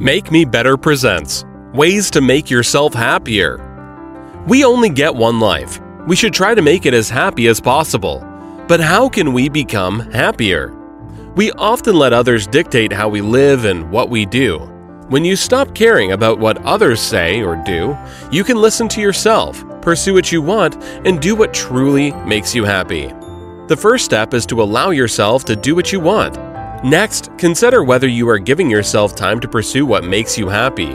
Make Me Better presents Ways to Make Yourself Happier. We only get one life. We should try to make it as happy as possible. But how can we become happier? We often let others dictate how we live and what we do. When you stop caring about what others say or do, you can listen to yourself, pursue what you want, and do what truly makes you happy. The first step is to allow yourself to do what you want. Next, consider whether you are giving yourself time to pursue what makes you happy.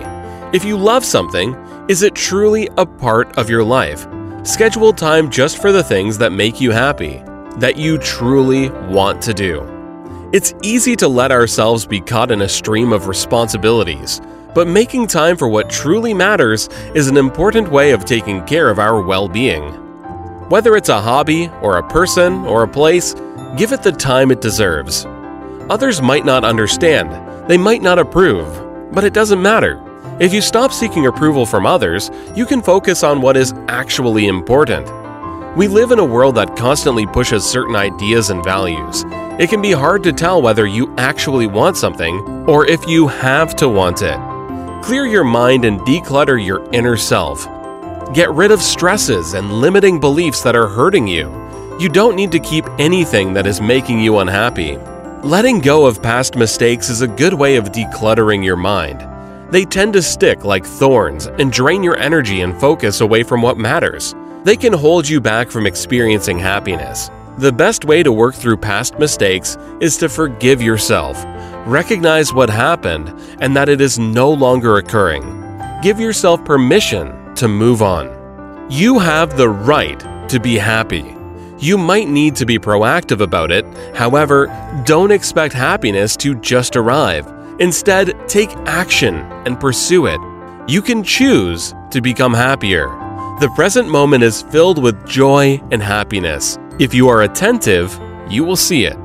If you love something, is it truly a part of your life? Schedule time just for the things that make you happy, that you truly want to do. It's easy to let ourselves be caught in a stream of responsibilities, but making time for what truly matters is an important way of taking care of our well being. Whether it's a hobby, or a person, or a place, give it the time it deserves. Others might not understand, they might not approve, but it doesn't matter. If you stop seeking approval from others, you can focus on what is actually important. We live in a world that constantly pushes certain ideas and values. It can be hard to tell whether you actually want something or if you have to want it. Clear your mind and declutter your inner self. Get rid of stresses and limiting beliefs that are hurting you. You don't need to keep anything that is making you unhappy. Letting go of past mistakes is a good way of decluttering your mind. They tend to stick like thorns and drain your energy and focus away from what matters. They can hold you back from experiencing happiness. The best way to work through past mistakes is to forgive yourself. Recognize what happened and that it is no longer occurring. Give yourself permission to move on. You have the right to be happy. You might need to be proactive about it, however, don't expect happiness to just arrive. Instead, take action and pursue it. You can choose to become happier. The present moment is filled with joy and happiness. If you are attentive, you will see it.